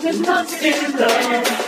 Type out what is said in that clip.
There's nothing left.